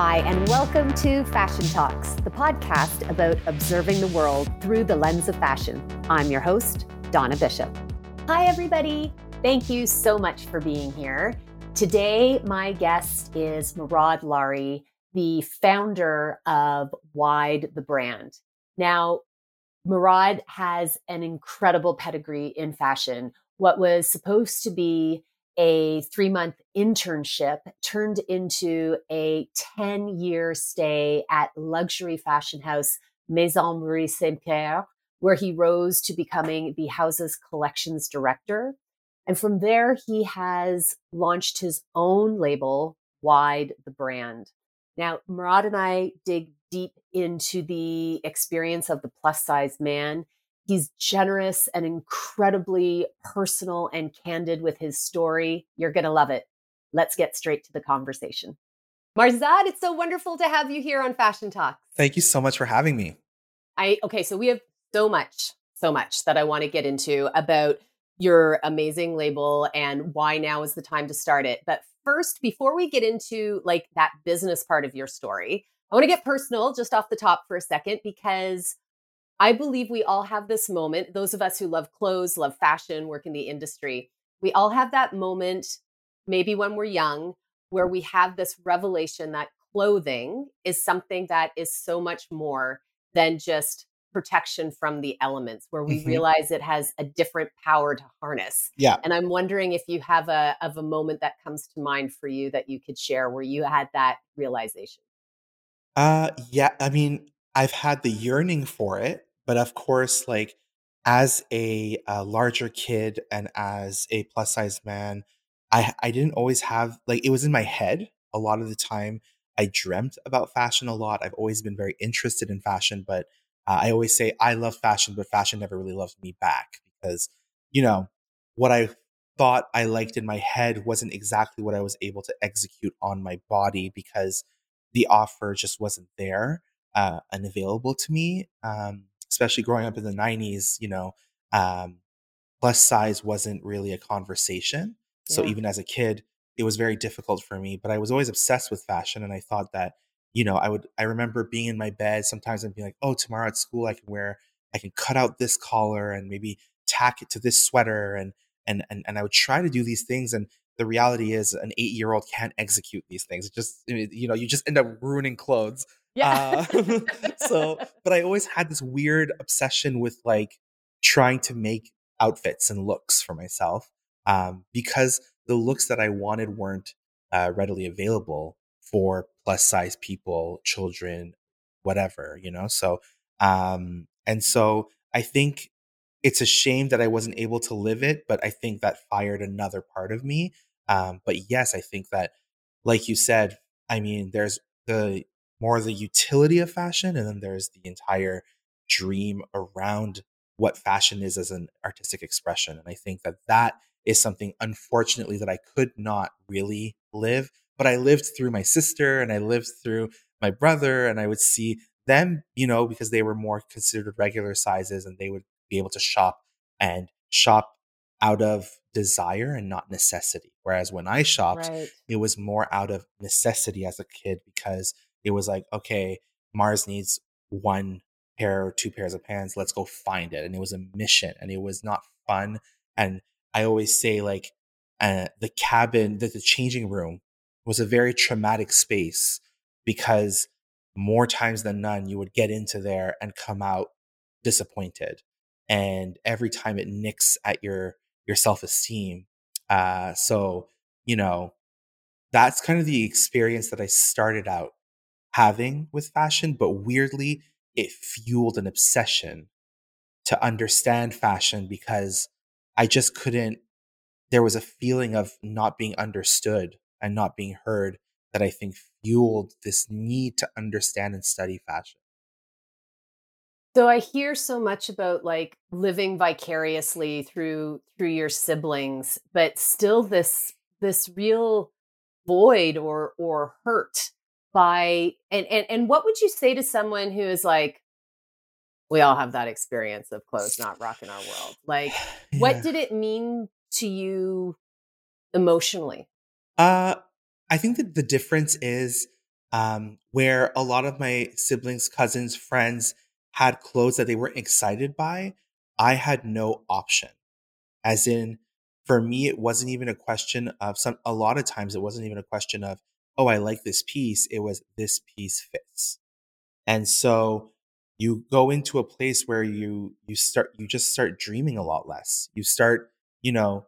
Hi, and welcome to Fashion Talks, the podcast about observing the world through the lens of fashion. I'm your host, Donna Bishop. Hi, everybody. Thank you so much for being here. Today, my guest is Marzad Lari, the founder of Wide the Brand. Now, Marad has an incredible pedigree in fashion. What was supposed to be a three month internship turned into a 10 year stay at luxury fashion house Maison Maurice St. Pierre, where he rose to becoming the house's collections director. And from there, he has launched his own label, Wide the Brand. Now, Marzad and I dig deep into the experience of the plus size man He's generous and incredibly personal and candid with his story. You're going to love it. Let's get straight to the conversation. Marzad, it's so wonderful to have you here on Fashion Talk. Thank you so much for having me. I okay, so we have so much, so much that I want to get into about your amazing label and why now is the time to start it. But first, before we get into like that business part of your story, I want to get personal just off the top for a second because I believe we all have this moment. Those of us who love clothes, love fashion, work in the industry, we all have that moment, maybe when we're young, where we have this revelation that clothing is something that is so much more than just protection from the elements where we mm-hmm. realize it has a different power to harness. Yeah. And I'm wondering if you have a of a moment that comes to mind for you that you could share where you had that realization. Uh yeah, I mean, I've had the yearning for it but of course, like as a, a larger kid and as a plus size man, I I didn't always have like it was in my head a lot of the time. I dreamt about fashion a lot. I've always been very interested in fashion, but uh, I always say I love fashion, but fashion never really loved me back because you know what I thought I liked in my head wasn't exactly what I was able to execute on my body because the offer just wasn't there uh, and available to me. Um, especially growing up in the 90s, you know, um, plus size wasn't really a conversation. So even as a kid, it was very difficult for me, but I was always obsessed with fashion. And I thought that, you know, I would, I remember being in my bed sometimes and being like, oh, tomorrow at school, I can wear, I can cut out this collar and maybe tack it to this sweater. And, and, and, and I would try to do these things. And the reality is an eight year old can't execute these things. It just, you know, you just end up ruining clothes. Yeah. Uh, so, but I always had this weird obsession with like trying to make outfits and looks for myself um, because the looks that I wanted weren't uh, readily available for plus size people, children, whatever, you know? So, um, and so I think it's a shame that I wasn't able to live it, but I think that fired another part of me. Um, but yes, I think that, like you said, I mean, there's the more the utility of fashion, and then there's the entire dream around what fashion is as an artistic expression. And I think that that is something, unfortunately, that I could not really live. But I lived through my sister and I lived through my brother, and I would see them, you know, because they were more considered regular sizes and they would be able to shop and shop out of desire and not necessity. Whereas when I shopped, right. it was more out of necessity as a kid because it was like, okay, Mars needs one pair or two pairs of pants. Let's go find it. And it was a mission and it was not fun. And I always say, like, uh, the cabin, the, the changing room was a very traumatic space because more times than none, you would get into there and come out disappointed. And every time it nicks at your your self esteem. Uh, so you know, that's kind of the experience that I started out having with fashion, but weirdly, it fueled an obsession to understand fashion because I just couldn't. There was a feeling of not being understood and not being heard that I think fueled this need to understand and study fashion. So I hear so much about like living vicariously through through your siblings, but still this this real void or or hurt by and, and and what would you say to someone who is like we all have that experience of clothes not rocking our world like yeah. what did it mean to you emotionally uh i think that the difference is um, where a lot of my siblings, cousins, friends had clothes that they weren't excited by, I had no option. As in, for me, it wasn't even a question of some, a lot of times it wasn't even a question of, oh, I like this piece. It was this piece fits. And so you go into a place where you, you start, you just start dreaming a lot less. You start, you know,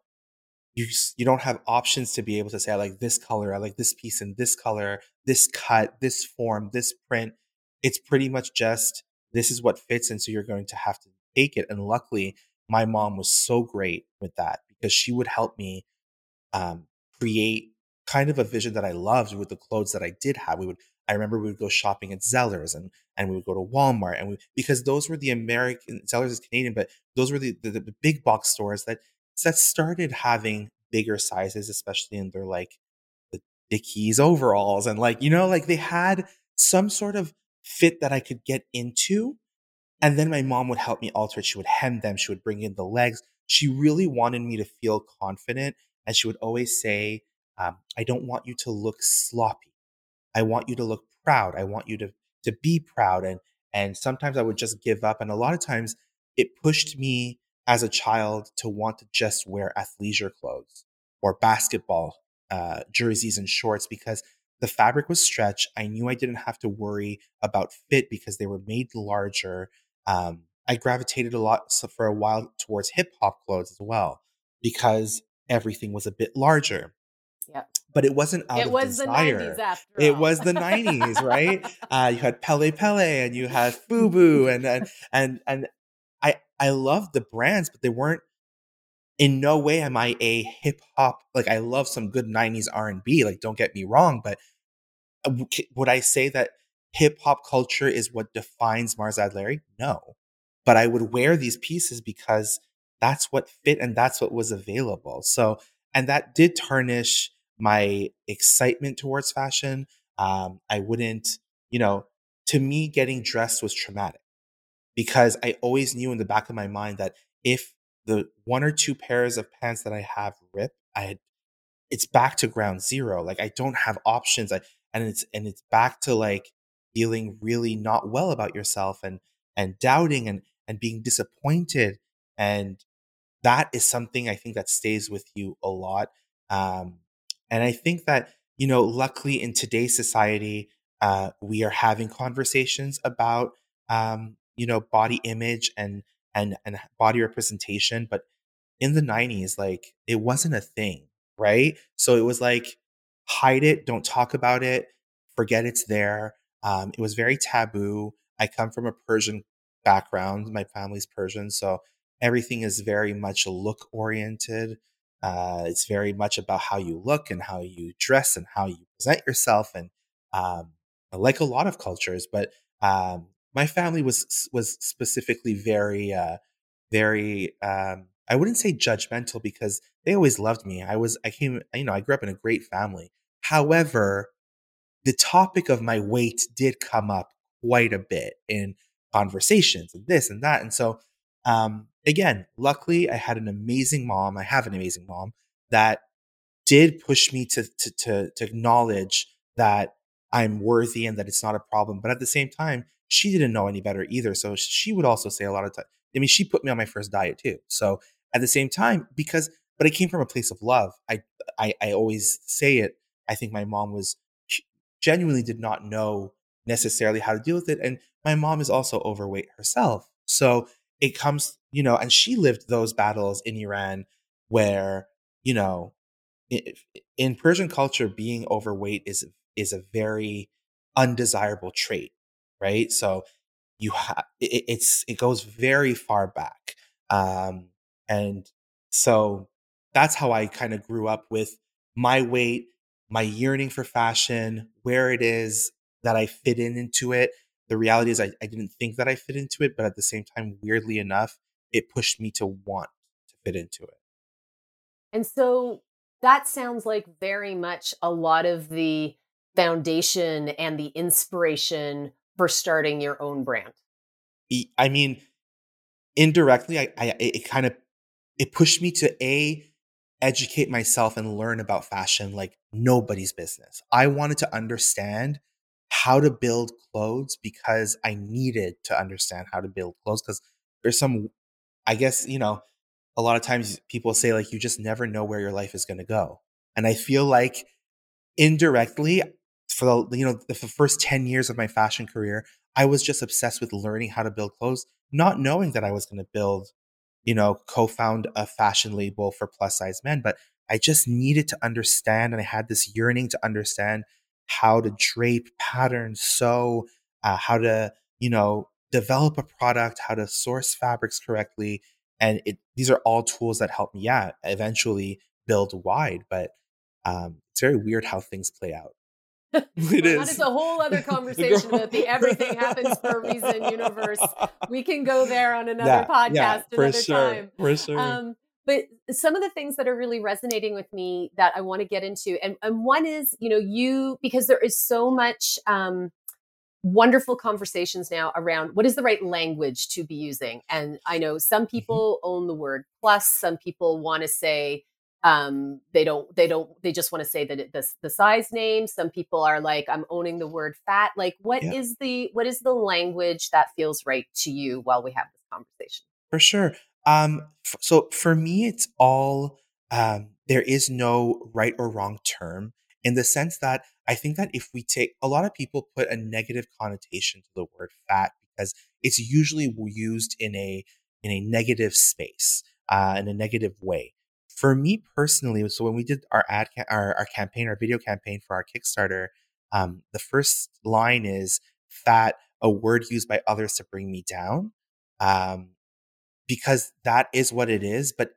you you don't have options to be able to say I like this color, I like this piece in this color, this cut, this form, this print. It's pretty much just this is what fits and so you're going to have to take it and luckily my mom was so great with that because she would help me um, create kind of a vision that I loved with the clothes that I did have. We would I remember we would go shopping at Zellers and and we would go to Walmart and we because those were the American Zellers is Canadian, but those were the, the, the big box stores that that started having bigger sizes, especially in their like the Dickies overalls. And like, you know, like they had some sort of fit that I could get into. And then my mom would help me alter it. She would hem them. She would bring in the legs. She really wanted me to feel confident. And she would always say, um, I don't want you to look sloppy. I want you to look proud. I want you to, to be proud. And, and sometimes I would just give up. And a lot of times it pushed me as a child to want to just wear athleisure clothes or basketball uh, jerseys and shorts because the fabric was stretched. I knew I didn't have to worry about fit because they were made larger. Um, I gravitated a lot so for a while towards hip hop clothes as well because everything was a bit larger. Yeah. But it wasn't out it of was desire. The 90s after it all. was the 90s, right? uh, you had Pelle Pelle and you had FUBU and and and and I I loved the brands, but they weren't. In no way am I a hip hop like I love some good '90s R and B. Like don't get me wrong, but uh, would I say that hip hop culture is what defines Marzad Lari? No, but I would wear these pieces because that's what fit and that's what was available. So, and that did tarnish my excitement towards fashion. Um, I wouldn't, you know, to me, getting dressed was traumatic because I always knew in the back of my mind that if the one or two pairs of pants that I have rip, I had, it's back to ground zero. Like I don't have options. I and it's and it's back to like feeling really not well about yourself and and doubting and and being disappointed and that is something I think that stays with you a lot. Um, and I think that you know, luckily in today's society, uh, we are having conversations about um, you know body image and and and body representation but in the 90s like it wasn't a thing right? So it was like hide it don't talk about it forget it's there um, it was very taboo. I come from a persian background my family's persian so everything is very much look oriented uh, it's very much about how you look and how you dress and how you present yourself and um, like a lot of cultures but um, my family was was specifically very uh very um I wouldn't say judgmental because they always loved me. I was I came you know, I grew up in a great family. However, the topic of my weight did come up quite a bit in conversations and this and that. And so um again, luckily I had an amazing mom. I have an amazing mom that did push me to to to, to acknowledge that I'm worthy and that it's not a problem. But at the same time, she didn't know any better either. So she would also say a lot of times, I mean, she put me on my first diet too. So at the same time, because, but it came from a place of love. I, I, I always say it. I think my mom was genuinely did not know necessarily how to deal with it. And my mom is also overweight herself. So it comes, you know, and she lived those battles in Iran where, you know, in Persian culture, being overweight is is a very undesirable trait right? So you have it, it's it goes very far back, um, and so that's how I kind of grew up with my weight, my yearning for fashion, where it is that I fit in into it. The reality is, I, I didn't think that I fit into it, but at the same time, weirdly enough, it pushed me to want to fit into it. And so that sounds like very much a lot of the foundation and the inspiration for starting your own brand? I mean, indirectly, I, I it kind of it pushed me to a educate myself and learn about fashion like nobody's business. I wanted to understand how to build clothes because I needed to understand how to build clothes because there's some, I guess, you know, a lot of times people say like you just never know where your life is going to go. And I feel like indirectly for the you know the first 10 years of my fashion career, I was just obsessed with learning how to build clothes, not knowing that I was going to build, you know, co-found a fashion label for plus size men, but I just needed to understand and I had this yearning to understand how to drape patterns, sew, uh, how to, you know, develop a product, how to source fabrics correctly. And it, these are all tools that help me, yeah, eventually build wide. But um, it's very weird how things play out. it well, is. That is a whole other conversation about the everything happens for a reason universe. We can go there on another yeah, podcast yeah, another sure, time. For sure. Um, but some of the things that are really resonating with me that I want to get into, and, and one is, you know, you, because there is so much um, wonderful conversations now around what is the right language to be using. And I know some mm-hmm. people own the word plus, some people want to say, um they don't they don't they just want to say that it, the, the size name some people are like i'm owning the word fat like what yeah. is the what is the language that feels right to you while we have this conversation for sure um, f- so for me, it's all um, there is no right or wrong term in the sense that I think that if we take a lot of people put a negative connotation to the word fat because it's usually used in a in a negative space, uh, in a negative way. For me personally, so when we did our ad, ca- our, our campaign, our video campaign for our Kickstarter, um, the first line is "fat," a word used by others to bring me down. Um, because that is what it is. But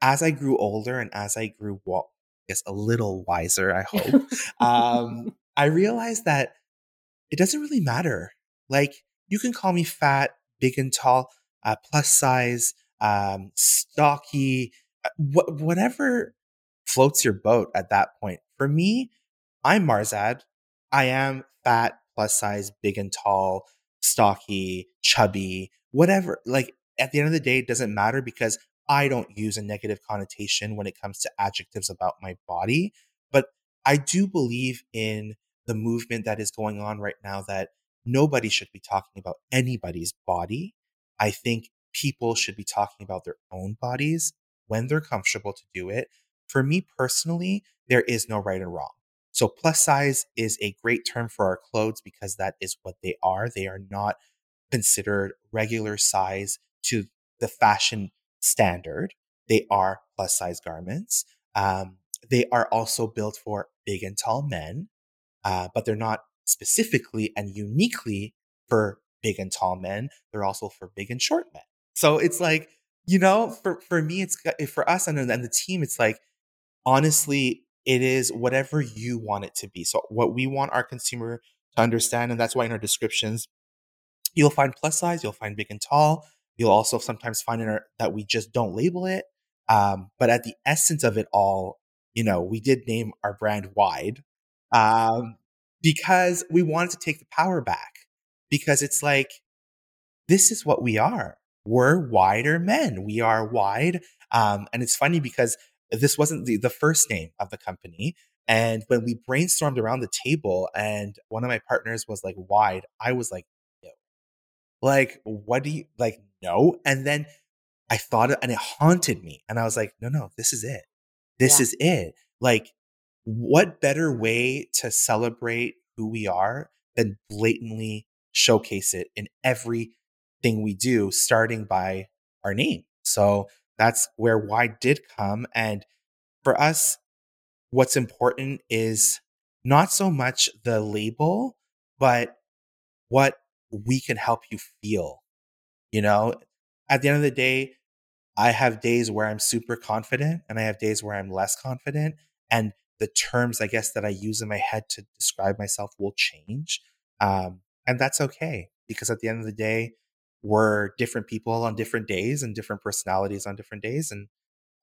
as I grew older and as I grew, well, I guess a little wiser, I hope, um, I realized that it doesn't really matter. Like you can call me fat, big and tall, uh, plus size, um, stocky, uh, wh- whatever floats your boat at that point. For me, I'm Marzad. I am fat, plus size, big and tall, stocky, chubby, whatever. Like at the end of the day, it doesn't matter because I don't use a negative connotation when it comes to adjectives about my body. But I do believe in the movement that is going on right now that nobody should be talking about anybody's body. I think people should be talking about their own bodies when they're comfortable to do it. For me personally, there is no right or wrong. So plus size is a great term for our clothes because that is what they are. They are not considered regular size to the fashion standard. They are plus size garments. Um, they are also built for big and tall men, uh, but they're not specifically and uniquely for big and tall men. They're also for big and short men. So it's like, you know, for, for me, it's for us and, and the team, it's like, honestly, it is whatever you want it to be. So what we want our consumer to understand, and that's why in our descriptions, you'll find plus size, you'll find big and tall, You'll also sometimes find in our, that we just don't label it. Um, but at the essence of it all, you know, we did name our brand Wide um, because we wanted to take the power back. Because it's like, this is what we are. We're wider men. We are wide. Um, and it's funny because this wasn't the, the first name of the company. And when we brainstormed around the table and one of my partners was like, wide, I was like. Like, what do you like? no. And then I thought it and it haunted me. And I was like, no, no, this is it. This yeah. is it. Like, what better way to celebrate who we are than blatantly showcase it in everything we do, starting by our name? So that's where why did come. And for us, what's important is not so much the label, but what we can help you feel you know, at the end of the day, I have days where I'm super confident and I have days where I'm less confident. And the terms, I guess, that I use in my head to describe myself will change. Um, and that's okay because at the end of the day, we're different people on different days and different personalities on different days. And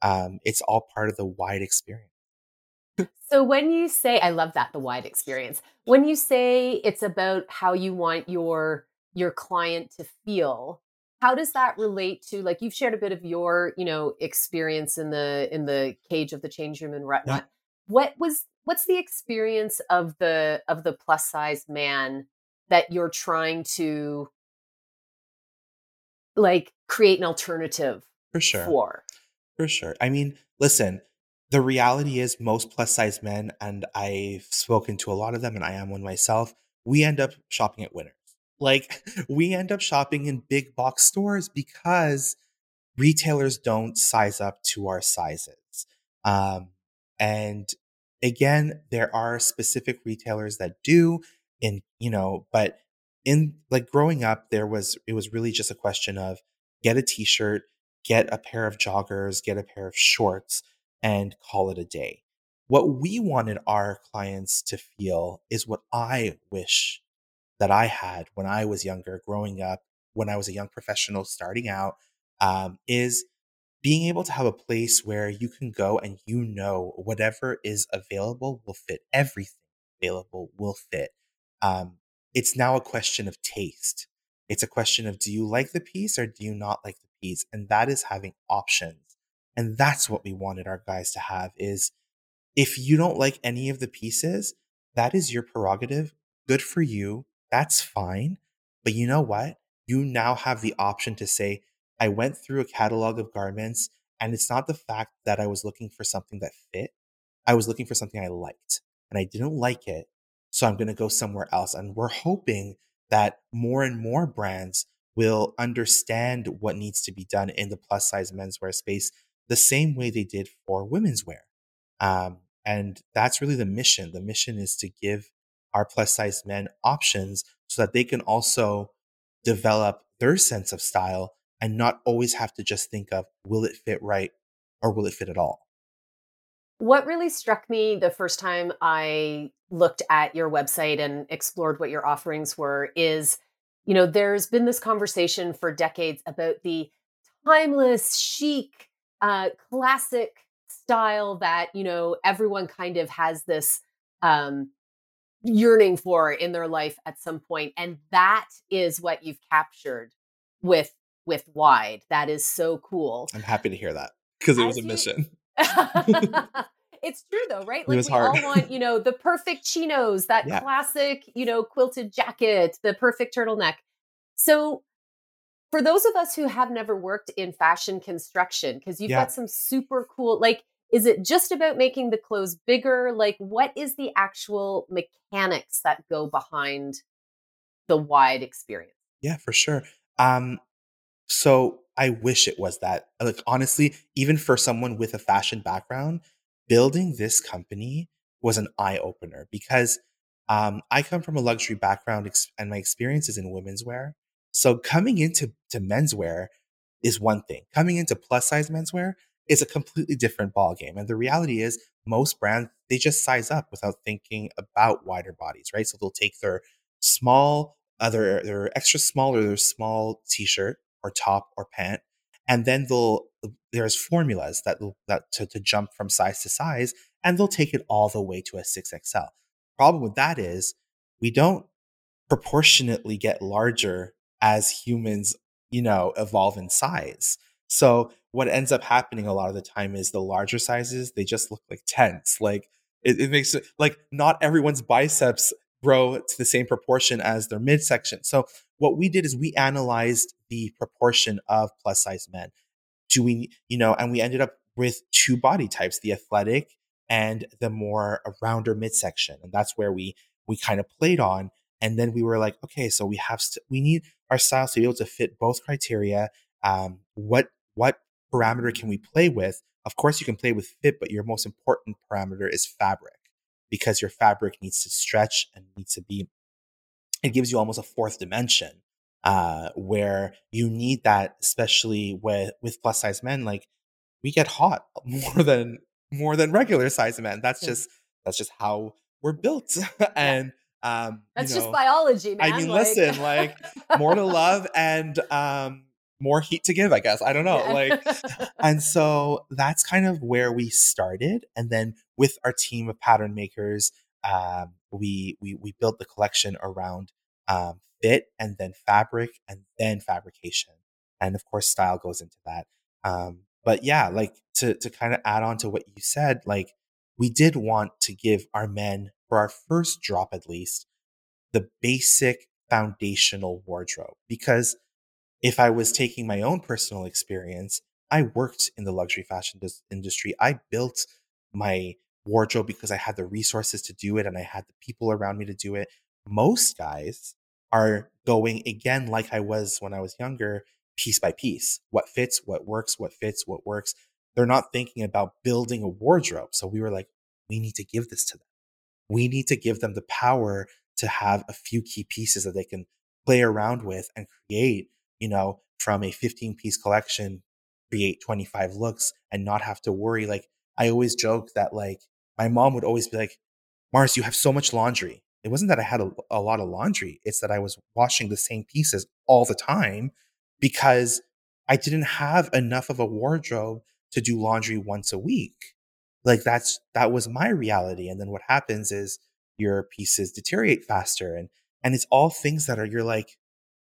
um, it's all part of the wide experience. So when you say, I love that, the wide experience, when you say it's about how you want your your client to feel how does that relate to like you've shared a bit of your you know experience in the in the cage of the change room and whatnot. Yeah. what was what's the experience of the of the plus size man that you're trying to like create an alternative for sure. for? For sure. I mean listen the reality is most plus size men and i've spoken to a lot of them and i am one myself we end up shopping at winners. Like we end up shopping in big box stores because retailers don't size up to our sizes. Um, and again there are specific retailers that do in you know but in like growing up there was it was really just a question of get a t-shirt get a pair of joggers get a pair of shorts and call it a day what we wanted our clients to feel is what i wish that i had when i was younger growing up when i was a young professional starting out um, is being able to have a place where you can go and you know whatever is available will fit everything available will fit um, it's now a question of taste. It's a question of do you like the piece or do you not like the piece? And that is having options. And that's what we wanted our guys to have is if you don't like any of the pieces, that is your prerogative. Good for you. That's fine. But you know what? You now have the option to say, I went through a catalog of garments and it's not the fact that I was looking for something that fit. I was looking for something I liked and I didn't like it. So I'm going to go somewhere else. And we're hoping that more and more brands will understand what needs to be done in the plus size menswear space the same way they did for women's wear. Um, and that's really the mission. The mission is to give our plus size men options so that they can also develop their sense of style and not always have to just think of will it fit right or will it fit at all. What really struck me the first time I looked at your website and explored what your offerings were is, you know, there's been this conversation for decades about the timeless, chic, uh, classic style that, you know, everyone kind of has this um, yearning for in their life at some. And that is what you've captured with with wide that is so cool i'm happy to hear that because it was a mission it's true though, right? Like we hard. all want, you know, the perfect chinos, that yeah. classic, you know, quilted jacket, the perfect turtleneck. So for those of us who have never worked in fashion construction, because you've yeah. got some super cool, like, is it just about making the clothes bigger? Like, what is the actual mechanics that go behind the wide experience? Yeah, for sure. Um, so I wish it was that. Like honestly, even for someone with a fashion background, building this company was an eye opener because um, I come from a luxury background ex- and my experience is in women's wear. So coming into to menswear is one thing. Coming into plus size menswear is a completely different ballgame. And the reality is most brands, they just size up without thinking about wider bodies, right? So they'll take their small, their, their extra small or their small t-shirt or top or pant. And then they'll there's formulas that that to, to jump from size to size, and they'll take it all the way to a 6XL. Problem with that is we don't proportionately get larger as humans, you know, evolve in size. So what ends up happening a lot of the time is the larger sizes, they just look like tents. Like it, it makes it like not everyone's biceps grow to the same proportion as their midsection. So what we did is we analyzed the proportion of plus size men. Do we, you know, and we ended up with two body types, the athletic and the more rounder midsection. And that's where we we kind of played on. And then we were like, okay, so we have st- we need our styles to be able to fit both criteria. Um, what what parameter can we play with? Of course, you can play with fit, but your most important parameter is fabric because your fabric needs to stretch and needs to be, it gives you almost a fourth dimension uh, where you need that, especially with, with plus size men. Like we get hot more than, more than regular size men. That's just, that's just how we're built. and, um, that's you know, just biology, man. I mean, like... listen, like more to love and, um, more heat to give, I guess. I don't know. Yeah. Like, and so that's kind of where we started. And then with our team of pattern makers, um, we, we, we built the collection around, um, fit and then fabric and then fabrication. And of course, style goes into that. Um, but yeah, like to, to kind of add on to what you said, like we did want to give our men, for our first drop at least, the basic foundational wardrobe. Because if I was taking my own personal experience, I worked in the luxury fashion industry. I built my wardrobe because I had the resources to do it and I had the people around me to do it. Most guys are going again, like I was when I was younger, piece by piece. What fits, what works, what fits, what works. They're not thinking about building a wardrobe. So we were like, we need to give this to them. We need to give them the power to have a few key pieces that they can play around with and create, you know, from a 15 piece collection, create 25 looks and not have to worry. Like I always joke that like my mom would always be like, Mars, you have so much laundry. It wasn't that I had a, a lot of laundry. It's that I was washing the same pieces all the time because I didn't have enough of a wardrobe to do laundry once a week. Like that's that was my reality. And then what happens is your pieces deteriorate faster and and it's all things that are you're like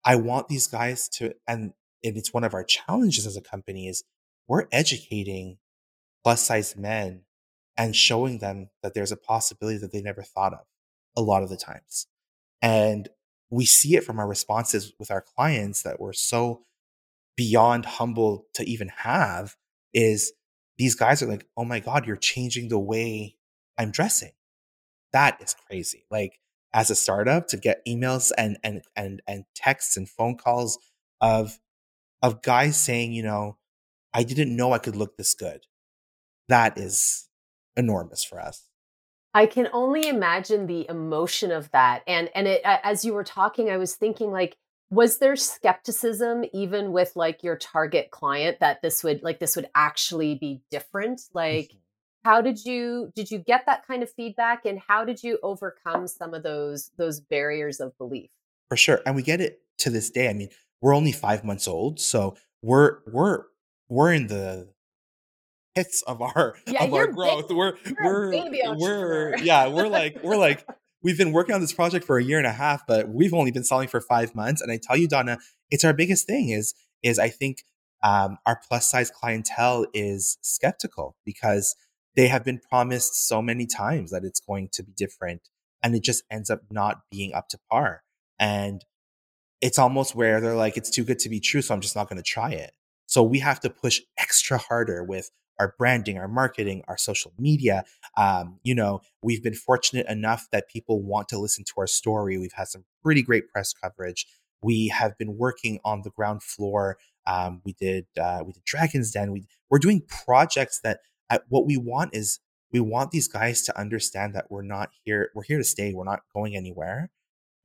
I want these guys to and and it's one of our challenges as a company is we're educating plus size men and showing them that there's a possibility that they never thought of a lot of the times. And we see it from our responses with our clients that we're so beyond humble to even have is these guys are like, oh my God, you're changing the way I'm dressing. That is crazy. Like as a startup to get emails and and and and texts and phone calls of of guys saying, you know, I didn't know I could look this good. That is enormous for us. I can only imagine the emotion of that. And and it as you were talking, I was thinking like, was there skepticism even with like your target client that this would like this would actually be different? Like mm-hmm. how did you did you get that kind of feedback and how did you overcome some of those those barriers of belief? For sure. And we get it to this day. I mean, we're only 5 months old, so we're we're we're in the hits of our yeah, of our growth. Big, we're we're we're yeah, we're like we're like we've been working on this project for a year and a half, but we've only been selling for five months. And I tell you, Donna, it's our biggest thing is is I think um, our plus size clientele is skeptical because they have been promised so many times that it's going to be different, and it just ends up not being up to par. And it's almost where they're like, it's too good to be true, so I'm just not going to try it. So we have to push extra harder with our branding, our marketing, our social media. Um, you know, we've been fortunate enough that people want to listen to our story. We've had some pretty great press coverage. We have been working on the ground floor. Um, we did uh, we did Dragons Den. We we're doing projects that uh, what we want is we want these guys to understand that we're not here. We're here to stay. We're not going anywhere,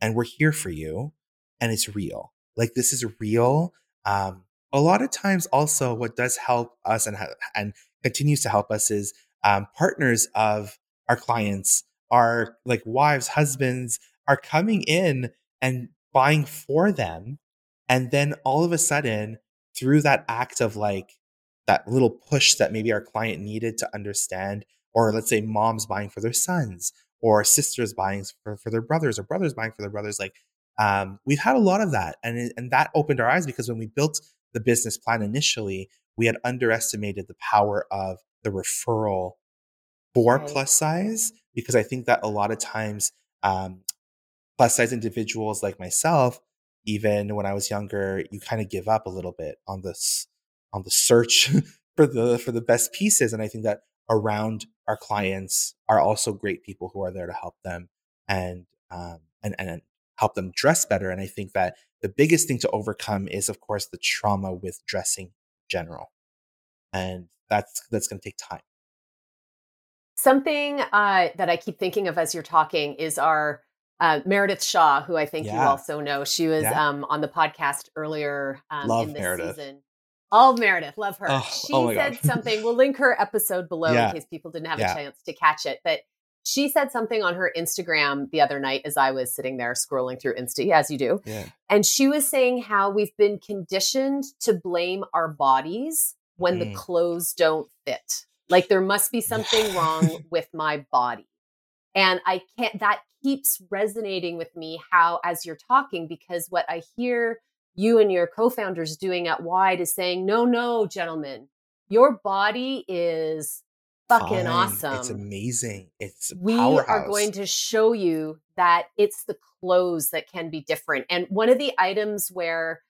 and we're here for you. And it's real. Like this is real. Um, a lot of times also what does help us and and continues to help us is um, partners of our clients our like wives husbands are coming in and buying for them and then all of a sudden through that act of like that little push that maybe our client needed to understand or let's say moms buying for their sons or sisters buying for, for their brothers or brothers buying for their brothers like um, we've had a lot of that and, and that opened our eyes because when we built the business plan initially, we had underestimated the power of the referral for right. plus size because I think that a lot of times um, plus size individuals like myself, even when I was younger, you kind of give up a little bit on this on the search for the for the best pieces. And I think that around our clients are also great people who are there to help them and um, and and help them dress better. And I think that the biggest thing to overcome is, of course, the trauma with dressing in general. And that's that's going to take time. Something uh, that I keep thinking of as you're talking is our uh, Meredith Shaw, who I think yeah. you also know. She was yeah. um, on the podcast earlier um, love in this Meredith. season. All Meredith, love her. Oh, she oh said something. We'll link her episode below yeah. in case people didn't have a chance to catch it. But she said something on her Instagram the other night as I was sitting there scrolling through Insta, as you do. Yeah. And she was saying how we've been conditioned to blame our bodies when mm. the clothes don't fit. Like there must be something wrong with my body. And I can't, that keeps resonating with me how, as you're talking, because what I hear you and your co founders doing at Wide is saying, no, no, gentlemen, your body is fucking awesome. It's amazing. It's we powerhouse. are going to show you that it's the clothes that can be different. And one of the items where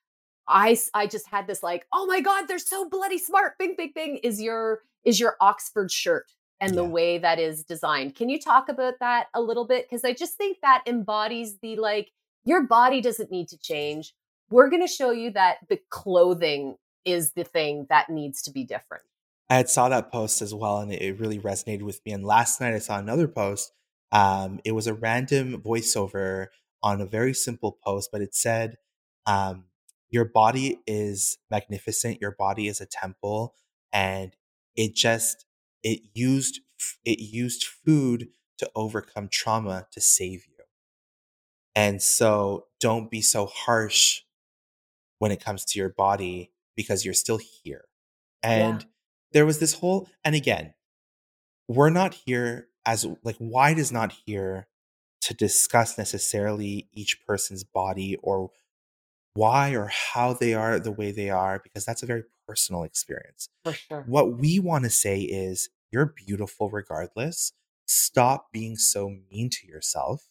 I I just had this like, oh my god, they're so bloody smart. Bing, bing, bing. Is your is your Oxford shirt and the Yeah. way that is designed? Can you talk about that a little bit? Because I just think that embodies the like your body doesn't need to change. We're going to show you that the clothing is the thing that needs to be different. I had saw that post as well, and it, really resonated with me. And last night I saw another post. Um, it was a random voiceover on a very simple post, but it said, um, "Your body is magnificent. Your body is a temple, and it just it used it used food to overcome trauma to save you. And so, don't be so harsh when it comes to your body because you're still here." And Yeah. There was this whole and again we're not here as like wide is not here to discuss necessarily each person's body or why or how they are the way they are because that's a very personal experience For sure. what we want to say is you're beautiful regardless stop being so mean to yourself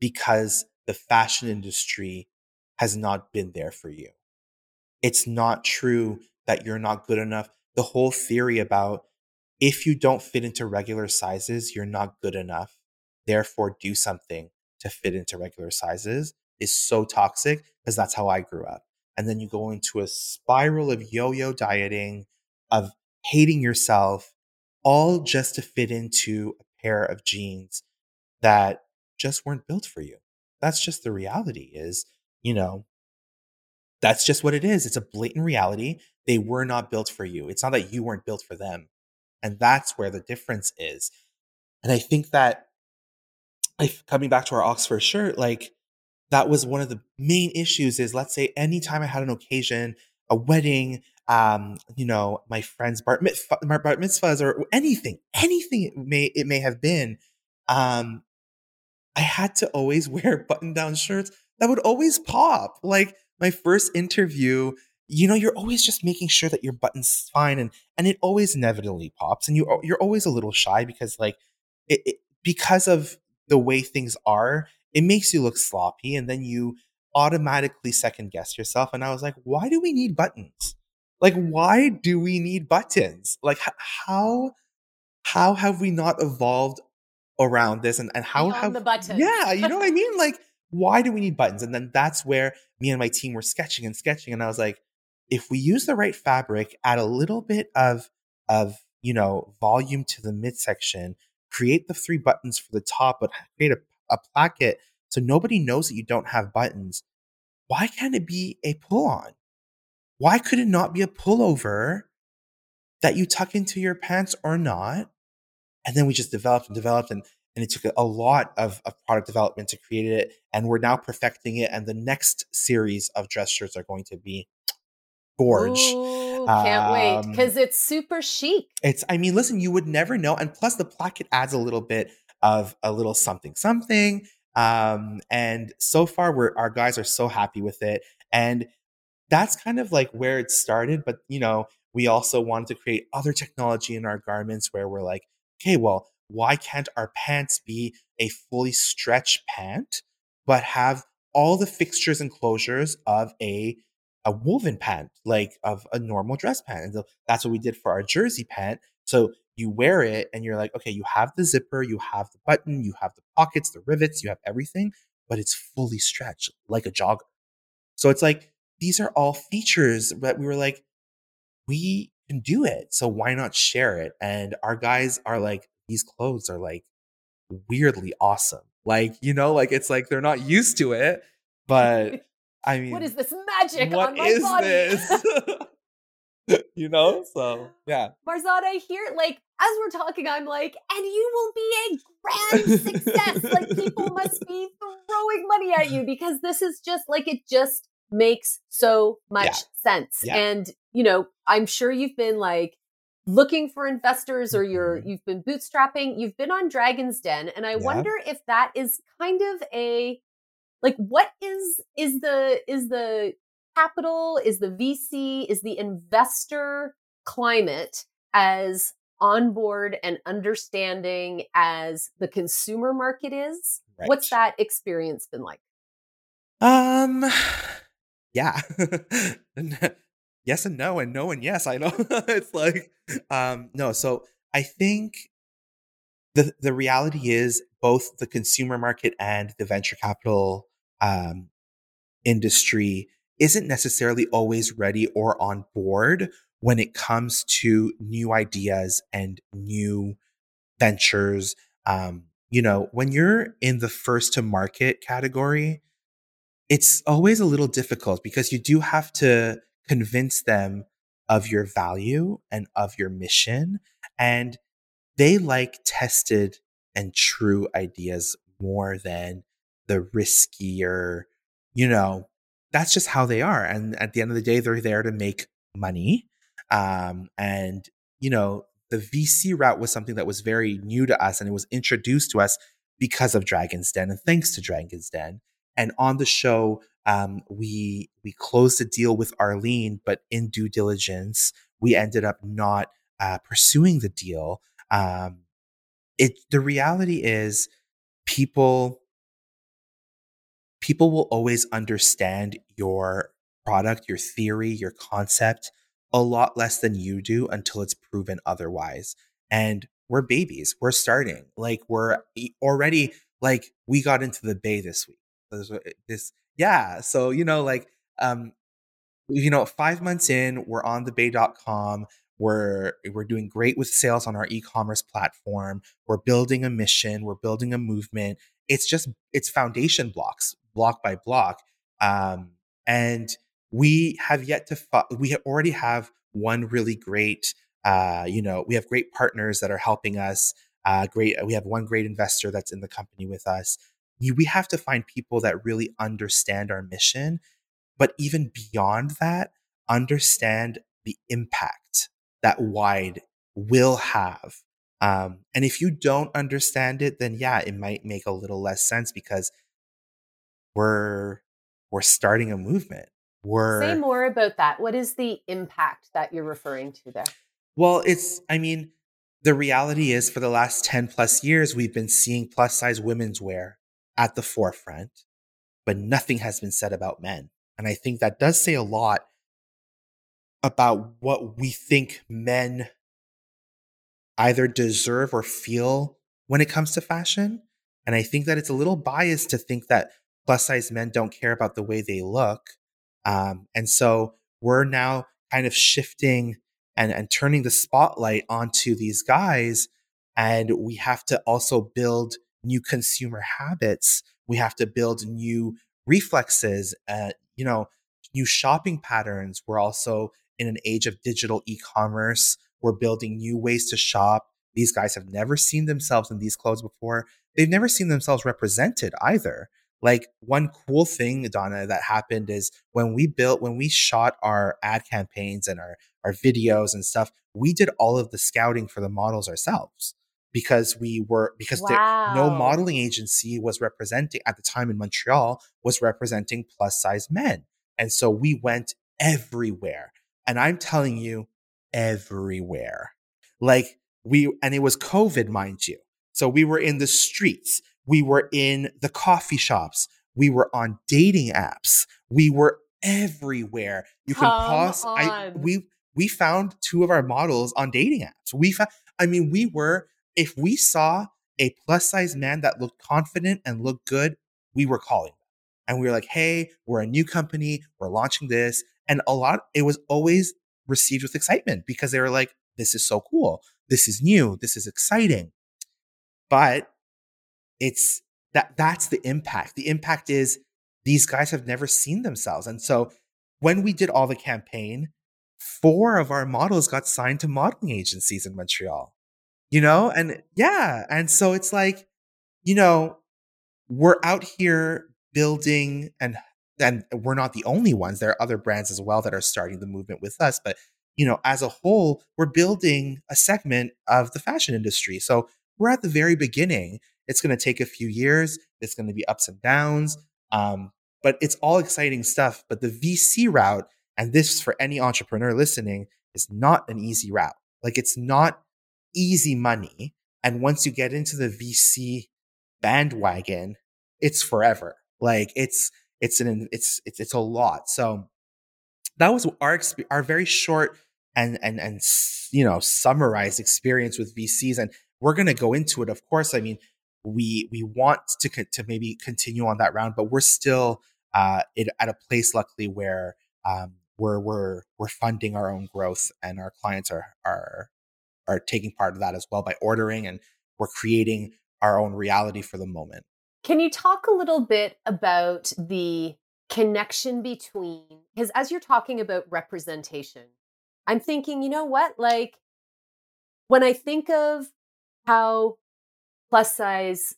because the fashion industry has not been there for you it's not true that you're not good enough. The whole theory about if you don't fit into regular sizes, you're not good enough. Therefore, do something to fit into regular sizes is so toxic because that's how I grew up. And then you go into a spiral of yo yo dieting, of hating yourself, all just to fit into a pair of jeans that just weren't built for you. That's just the reality is, you know, that's just what it is. It's a blatant reality. They were not built for you. It's not that you weren't built for them. And that's where the difference is. And I think that if coming back to our Oxford shirt, like that was one of the main issues is let's say anytime I had an occasion, a wedding, um, you know, my friend's bar, mitzvah, bar mitzvahs or anything, anything it may it may have been, um, I had to always wear button down shirts that would always pop. Like my first interview, you know, you're always just making sure that your button's fine, and and it always inevitably pops, and you you're always a little shy because like it, it because of the way things are, it makes you look sloppy, and then you automatically second guess yourself. And I was like, why do we need buttons? Like, why do we need buttons? Like, how how have we not evolved around this, and and how Beyond have the button. yeah, you know what I mean? Like, why do we need buttons? And then that's where me and my team were sketching and sketching. And I was like, if we use the right fabric, add a little bit of of you know volume to the midsection, create the three buttons for the top, but create a, a placket so nobody knows that you don't have buttons. Why can't it be a pull on? Why could it not be a pullover that you tuck into your pants or not? And then we just developed and developed and and it took a lot of, of product development to create it and we're now perfecting it and the next series of dress shirts are going to be gorge Ooh, can't wait Um, because it's super chic. it's i mean listen you would never know and plus the placket adds a little bit of a little something something um and so far we're our guys are so happy with it and that's kind of like where it started but you know we also wanted to create other technology in our garments where we're like okay well why can't our pants be a fully stretched pant but have all the fixtures and closures of a a woven pant like of a normal dress pant? And so that's what we did for our jersey pant. So you wear it and you're like okay you have the zipper you have the button you have the pockets the rivets you have everything but it's fully stretched like a jogger. So it's like these are all features that we were like we can do it so why not share it? And our guys are like these clothes are like weirdly awesome like you know like it's like they're not used to it but i mean what is this magic what on my is body? this you know so yeah Marzad, I hear like as we're talking, I'm like, and you will be a grand success. like people must be throwing money at you because this is just like it just makes so much Yeah. sense. Yeah. And you know, I'm sure you've been like looking for investors or you're Mhm. you've been bootstrapping, you've been on Dragon's Den, and I Yeah. wonder if that is kind of a like what is is the is the capital is the vc is the investor climate as on board and understanding as the consumer market is. Right. What's that experience been like? Um, yeah. yes and no, and no and yes. I know it's like, um, no. So I think the the reality is both the consumer market and the venture capital um, industry isn't necessarily always ready or on board when it comes to new ideas and new ventures. Um, you know, when you're in the first to market category, it's always a little difficult because you do have to convince them of your value and of your mission. And they like tested and true ideas more than the riskier, you know, that's just how they are. And at the end of the day, they're there to make money. Um, and, you know, the VC route was something that was very new to us and it was introduced to us because of Dragon's Den and thanks to Dragon's Den. And on the show, um, we we closed the deal with Arlene, but in due diligence, we ended up not uh, pursuing the deal. Um, it the reality is, people people will always understand your product, your theory, your concept a lot less than you do until it's proven otherwise. And we're babies. We're starting. Like we're already like we got into the bay this week. This yeah. So you know like um you know 5 months in, we're on the bay.com. We're we're doing great with sales on our e-commerce platform. We're building a mission, we're building a movement. It's just it's foundation blocks, block by block. Um and we have yet to fo- we already have one really great uh, you know we have great partners that are helping us uh, great we have one great investor that's in the company with us we have to find people that really understand our mission but even beyond that understand the impact that wide will have um, and if you don't understand it then yeah it might make a little less sense because we're we're starting a movement were Say more about that. What is the impact that you're referring to there? Well, it's I mean, the reality is for the last 10 plus years we've been seeing plus size women's wear at the forefront, but nothing has been said about men. And I think that does say a lot about what we think men either deserve or feel when it comes to fashion. And I think that it's a little biased to think that plus size men don't care about the way they look um, and so we're now kind of shifting and, and turning the spotlight onto these guys. And we have to also build new consumer habits. We have to build new reflexes, uh, you know, new shopping patterns. We're also in an age of digital e commerce. We're building new ways to shop. These guys have never seen themselves in these clothes before. They've never seen themselves represented either. Like one cool thing, Donna, that happened is when we built, when we shot our ad campaigns and our, our videos and stuff, we did all of the scouting for the models ourselves because we were because wow. no modeling agency was representing at the time in Montreal was representing plus size men. And so we went everywhere. And I'm telling you, everywhere. Like we and it was COVID, mind you. So we were in the streets. We were in the coffee shops. We were on dating apps. We were everywhere. You can pause. I, we we found two of our models on dating apps. We found. I mean, we were. If we saw a plus size man that looked confident and looked good, we were calling and we were like, "Hey, we're a new company. We're launching this." And a lot. It was always received with excitement because they were like, "This is so cool. This is new. This is exciting." But it's that that's the impact. The impact is these guys have never seen themselves. And so when we did all the campaign, four of our models got signed to modeling agencies in Montreal. You know, and yeah, and so it's like, you know, we're out here building and and we're not the only ones. There are other brands as well that are starting the movement with us, but you know, as a whole, we're building a segment of the fashion industry. So we're at the very beginning it's going to take a few years. It's going to be ups and downs. Um, but it's all exciting stuff. But the VC route, and this for any entrepreneur listening, is not an easy route. Like it's not easy money. And once you get into the VC bandwagon, it's forever. Like it's, it's an, it's, it's, it's a lot. So that was our, our very short and, and, and, you know, summarized experience with VCs. And we're going to go into it. Of course, I mean, we, we want to, to maybe continue on that round, but we're still, uh, it, at a place, luckily, where, um, we're, we're, we're funding our own growth and our clients are, are, are taking part of that as well by ordering and we're creating our own reality for the moment. Can you talk a little bit about the connection between because as you're talking about representation, I'm thinking, you know what? Like when I think of how plus size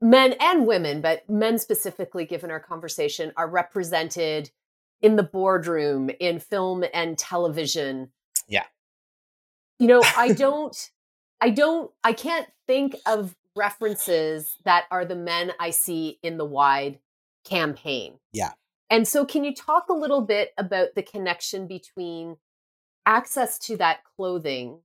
men and women, but men specifically, given our conversation, are represented in the boardroom, in film and television. Yeah. You know, I don't, I don't, I can't think of references that are the men I see in the wide campaign. Yeah. And so, can you talk a little bit about the connection between access to that clothing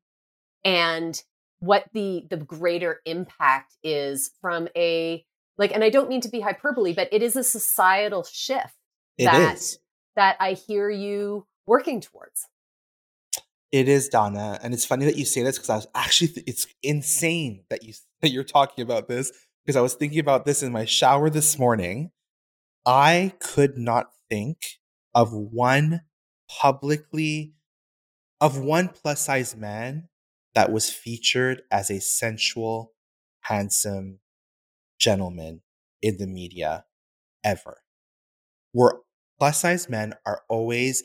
and what the the greater impact is from a like and I don't mean to be hyperbole but it is a societal shift it that is. that I hear you working towards. It is Donna, and it's funny that you say this because I was actually th- it's insane that you that you're talking about this because I was thinking about this in my shower this morning. I could not think of one publicly of one plus size man that was featured as a sensual, handsome gentleman in the media ever. Where plus size men are always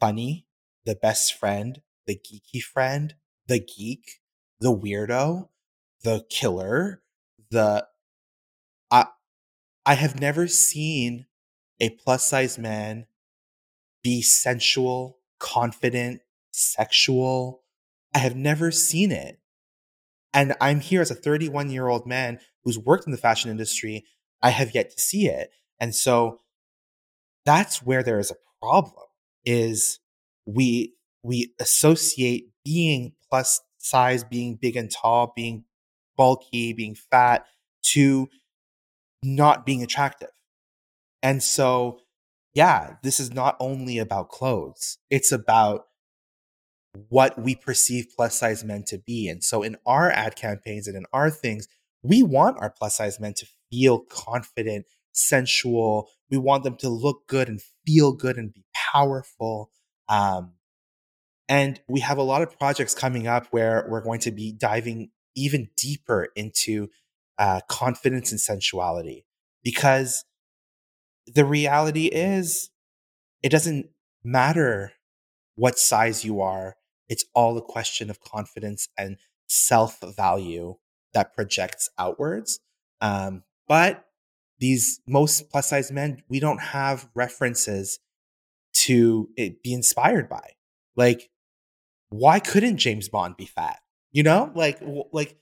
funny, the best friend, the geeky friend, the geek, the weirdo, the killer, the I I have never seen a plus size man be sensual, confident, sexual. I have never seen it. And I'm here as a 31 year old man who's worked in the fashion industry. I have yet to see it. And so that's where there is a problem is we we associate being plus size, being big and tall, being bulky, being fat to not being attractive. And so, yeah, this is not only about clothes, it's about what we perceive plus size men to be. And so, in our ad campaigns and in our things, we want our plus size men to feel confident, sensual. We want them to look good and feel good and be powerful. Um, and we have a lot of projects coming up where we're going to be diving even deeper into uh, confidence and sensuality because the reality is it doesn't matter what size you are. It's all a question of confidence and self value that projects outwards. Um, but these most plus size men, we don't have references to be inspired by. Like why couldn't James Bond be fat? You know, like like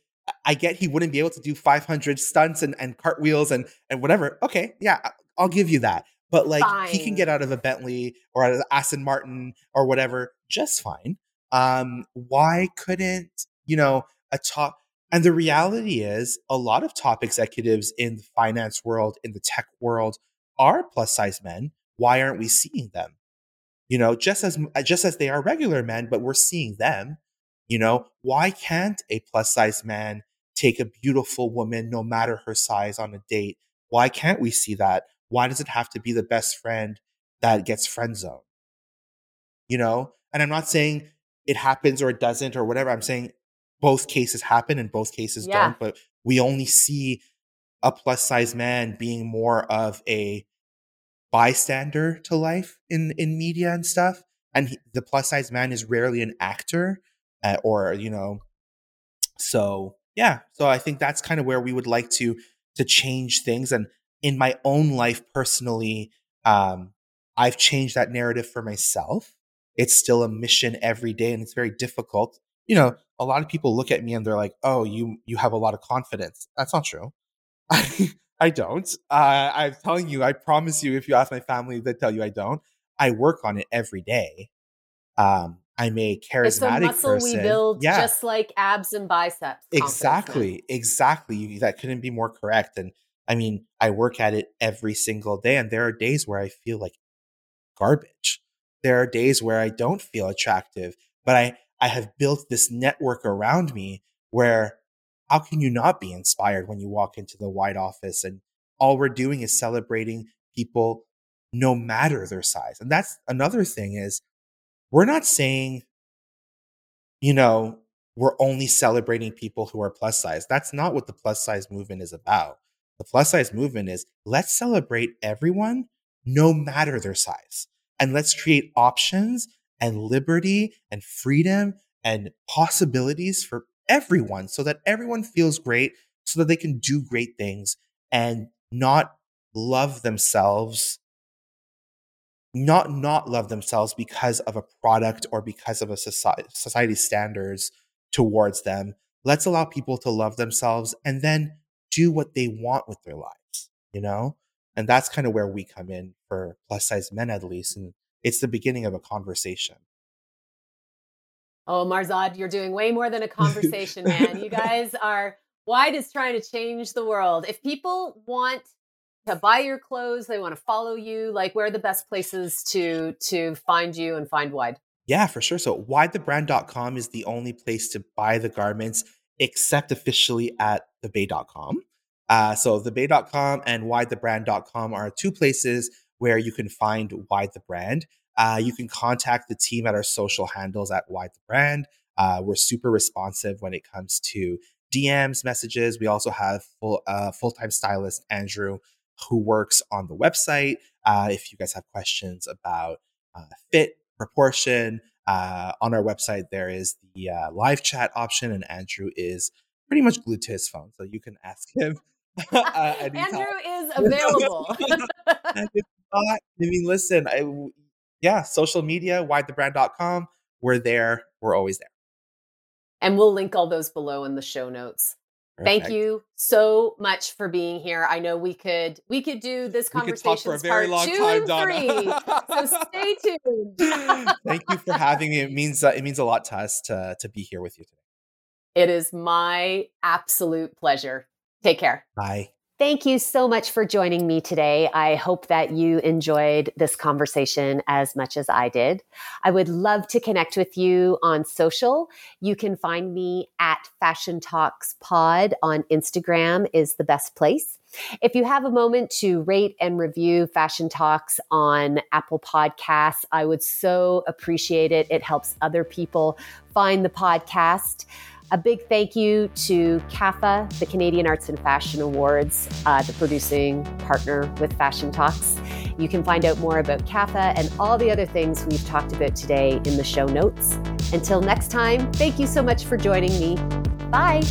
I get he wouldn't be able to do 500 stunts and, and cartwheels and and whatever. Okay, yeah, I'll give you that. But like fine. he can get out of a Bentley or out of Aston Martin or whatever just fine. Um, why couldn't you know a top? And the reality is, a lot of top executives in the finance world, in the tech world, are plus size men. Why aren't we seeing them? You know, just as just as they are regular men, but we're seeing them. You know, why can't a plus size man take a beautiful woman, no matter her size, on a date? Why can't we see that? Why does it have to be the best friend that gets friend zone? You know, and I'm not saying it happens or it doesn't or whatever. I'm saying both cases happen and both cases yeah. don't, but we only see a plus size man being more of a bystander to life in in media and stuff. And he, the plus size man is rarely an actor uh, or you know so yeah. So i think that's kind of where we would like to to change things. And in my own life personally um i've changed that narrative for myself. It's still a mission every day and it's very difficult. You know a lot of people look at me and they're like oh you you have a lot of confidence. That's not true. I don't. Uh, I'm telling you, I promise you, if you ask my family, they tell you I don't. I work on it every day. Um, I'm a charismatic it's a muscle person. we build yeah. just like abs and biceps. Exactly. Exactly. That couldn't be more correct. And I mean, I work at it every single day, and there are days where I feel like garbage. There are days where I don't feel attractive, but I, I have built this network around me where how can you not be inspired when you walk into the Wide office and all we're doing is celebrating people no matter their size. And that's another thing is we're not saying, you know, we're only celebrating people who are plus size. That's not what the plus size movement is about. The plus size movement is let's celebrate everyone no matter their size. And let's create options and liberty and freedom and possibilities for everyone so that everyone feels great, so that they can do great things and not love themselves not not love themselves because of a product or because of a society society standards towards them. Let's allow people to love themselves and then do what they want with their lives you know? And that's kind of where we come in for plus size men at least and it's the beginning of a conversation oh marzad you're doing way more than a conversation man you guys are Wide is trying to change the world. If people want to buy your clothes, they want to follow you, like where are the best places to to find you and find Wide? Yeah, for sure. So widethebrand.com is the only place to buy the garments except officially at thebay.com. Uh, so thebay.com and widethebrand.com are two places where you can find Wide the Brand. Uh, you can contact the team at our social handles at Wide the Brand. Uh, we're super responsive when it comes to DMs, messages. We also have full uh, full time stylist Andrew who works on the website. Uh, if you guys have questions about uh, fit, proportion, uh, on our website there is the uh, live chat option, and Andrew is pretty much glued to his phone, so you can ask him. uh, Andrew is available. and if not, I mean, listen, I, yeah, social media, widethebrand.com. We're there. We're always there. And we'll link all those below in the show notes. Perfect. Thank you so much for being here. I know we could we could do this conversation for a very long time, Donna. so stay tuned. Thank you for having me. It means uh, it means a lot to us to to be here with you today. It is my absolute pleasure. Take care. Bye. Thank you so much for joining me today. I hope that you enjoyed this conversation as much as I did. I would love to connect with you on social. You can find me at Fashion Talks Pod on Instagram is the best place. If you have a moment to rate and review Fashion Talks on Apple Podcasts, I would so appreciate it. It helps other people find the podcast. A big thank you to CAFA, the Canadian Arts and Fashion Awards, uh, the producing partner with Fashion Talks. You can find out more about CAFA and all the other things we've talked about today in the show notes. Until next time, thank you so much for joining me. Bye.